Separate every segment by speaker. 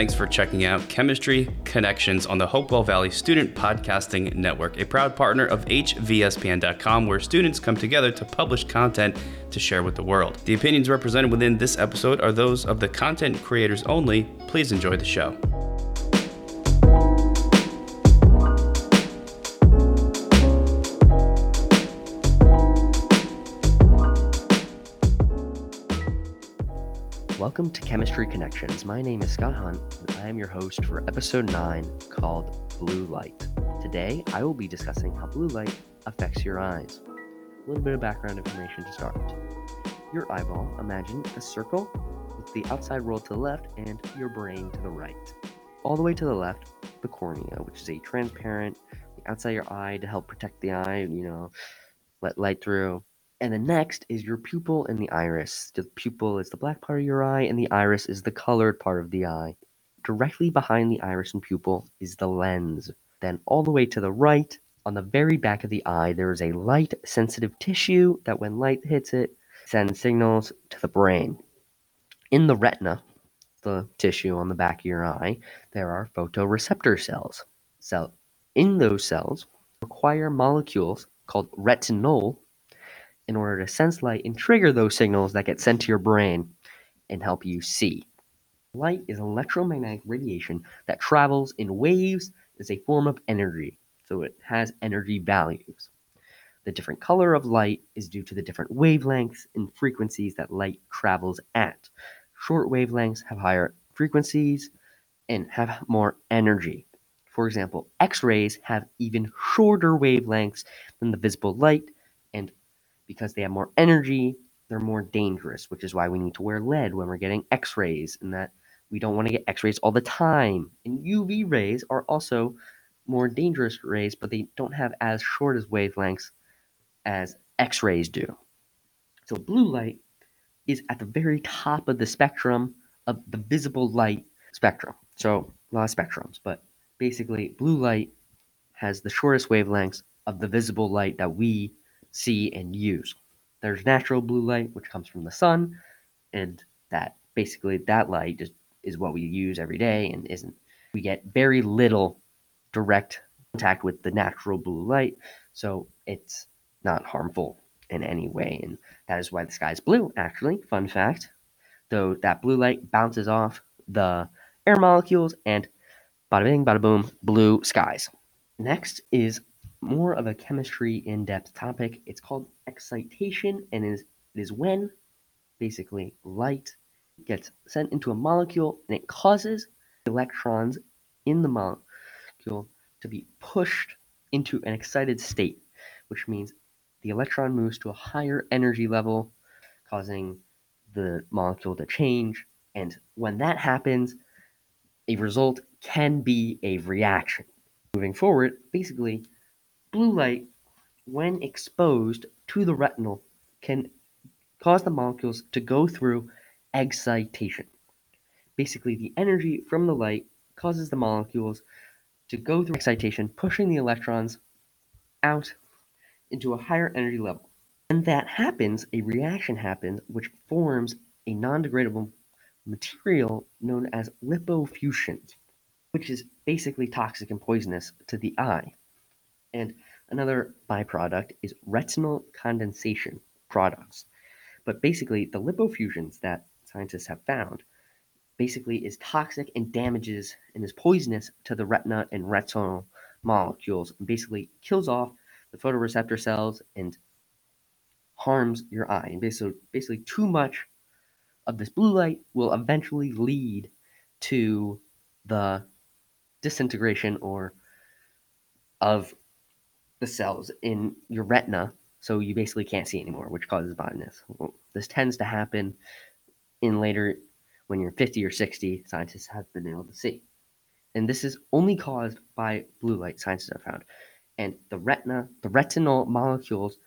Speaker 1: thanks for checking out Chemistry Connections on the Hopewell Valley Student Podcasting Network, a proud partner of HVSPN.com, where students come together to publish content to share with the world. The opinions represented within this episode are those of the content creators only. Please enjoy the show.
Speaker 2: Welcome to Chemistry Connections. My name is Scott Hunt, and I am your host for episode 9 called Blue Light. Today, I will be discussing how blue light affects your eyes. A little bit of background information to start. Your eyeball, imagine a circle with the outside world to the left and your brain to the right. All the way to the left, the cornea, which is a transparent outside your eye to help protect the eye, you know, let light through and the next is your pupil and the iris. The pupil is the black part of your eye, and the iris is the colored part of the eye. Directly behind the iris and pupil is the lens. Then, all the way to the right, on the very back of the eye, there is a light sensitive tissue that, when light hits it, sends signals to the brain. In the retina, the tissue on the back of your eye, there are photoreceptor cells. So, in those cells, require molecules called retinal in order to sense light and trigger those signals that get sent to your brain and help you see. Light is electromagnetic radiation that travels in waves as a form of energy, so it has energy values. The different color of light is due to the different wavelengths and frequencies that light travels at. Short wavelengths have higher frequencies and have more energy. For example, X rays have even shorter wavelengths than the visible light because they have more energy, they're more dangerous, which is why we need to wear lead when we're getting x rays, and that we don't want to get x rays all the time. And UV rays are also more dangerous rays, but they don't have as short as wavelengths as x rays do. So, blue light is at the very top of the spectrum of the visible light spectrum. So, a lot of spectrums, but basically, blue light has the shortest wavelengths of the visible light that we see, and use. There's natural blue light, which comes from the sun, and that basically that light is, is what we use every day and isn't. We get very little direct contact with the natural blue light, so it's not harmful in any way, and that is why the sky is blue. Actually, fun fact, though that blue light bounces off the air molecules and bada bing, bada boom, blue skies. Next is more of a chemistry in-depth topic. It's called excitation, and is it is when basically light gets sent into a molecule and it causes electrons in the molecule to be pushed into an excited state, which means the electron moves to a higher energy level, causing the molecule to change. And when that happens, a result can be a reaction. Moving forward, basically, Blue light, when exposed to the retinal, can cause the molecules to go through excitation. Basically, the energy from the light causes the molecules to go through excitation, pushing the electrons out into a higher energy level. When that happens, a reaction happens which forms a non degradable material known as lipofuscin, which is basically toxic and poisonous to the eye. And another byproduct is retinal condensation products. But basically, the lipofuscins that scientists have found basically is toxic and damages and is poisonous to the retina and retinal molecules and basically kills off the photoreceptor cells and harms your eye. And basically, basically too much of this blue light will eventually lead to the disintegration or of the cells in your retina, so you basically can't see anymore, which causes blindness. Well, this tends to happen in later, when you're 50 or 60, scientists have been able to see. And this is only caused by blue light, scientists have found. And the retina, the retinal molecules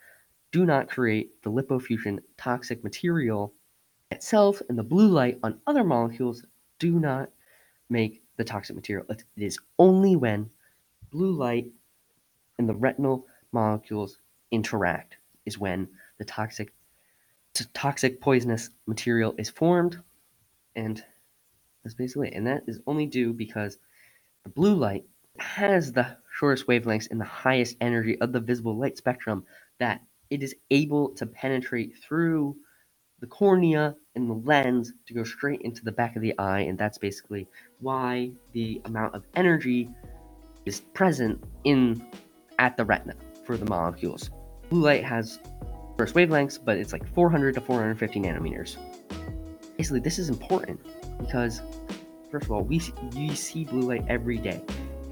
Speaker 2: do not create the lipofuscin toxic material itself, and the blue light on other molecules do not make the toxic material. It is only when blue light and the retinal molecules interact is when the toxic toxic poisonous material is formed and That's basically it. And that is only due because the blue light has the shortest wavelengths and the highest energy of the visible light spectrum that it is able to penetrate through the cornea and the lens to go straight into the back of the eye. And that's basically why the amount of energy is present in at the retina for the molecules. Blue light has first wavelengths, but it's like 400 to 450 nanometers. Basically, this is important because, first of all, we we see blue light every day,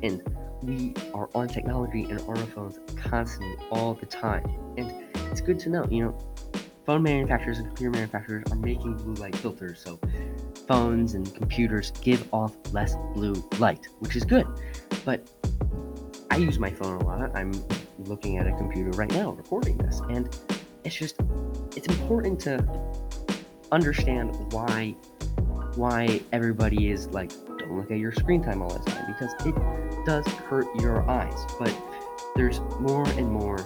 Speaker 2: and we are on technology and on our phones constantly all the time. And it's good to know, you know, phone manufacturers and computer manufacturers are making blue light filters, so phones and computers give off less blue light, which is good. But I use my phone a lot. I'm looking at a computer right now recording this, and it's just it's important to understand why why everybody is like don't look at your screen time all the time because it does hurt your eyes. But there's more and more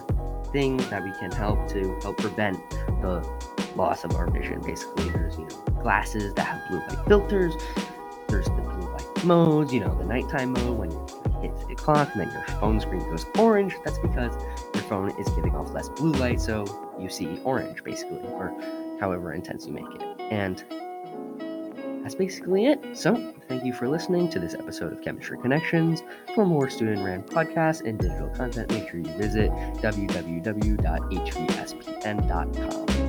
Speaker 2: things that we can help to help prevent the loss of our vision basically. There's you know glasses that have blue light filters. There's the blue light modes you know the nighttime mode when you hit the o'clock and then your phone screen goes orange that's because your phone is giving off less blue light so you see orange basically or however intense you make it and that's basically it. So, thank you for listening to this episode of Chemistry Connections. For more student ran podcasts and digital content, make sure you visit www.hvspn.com.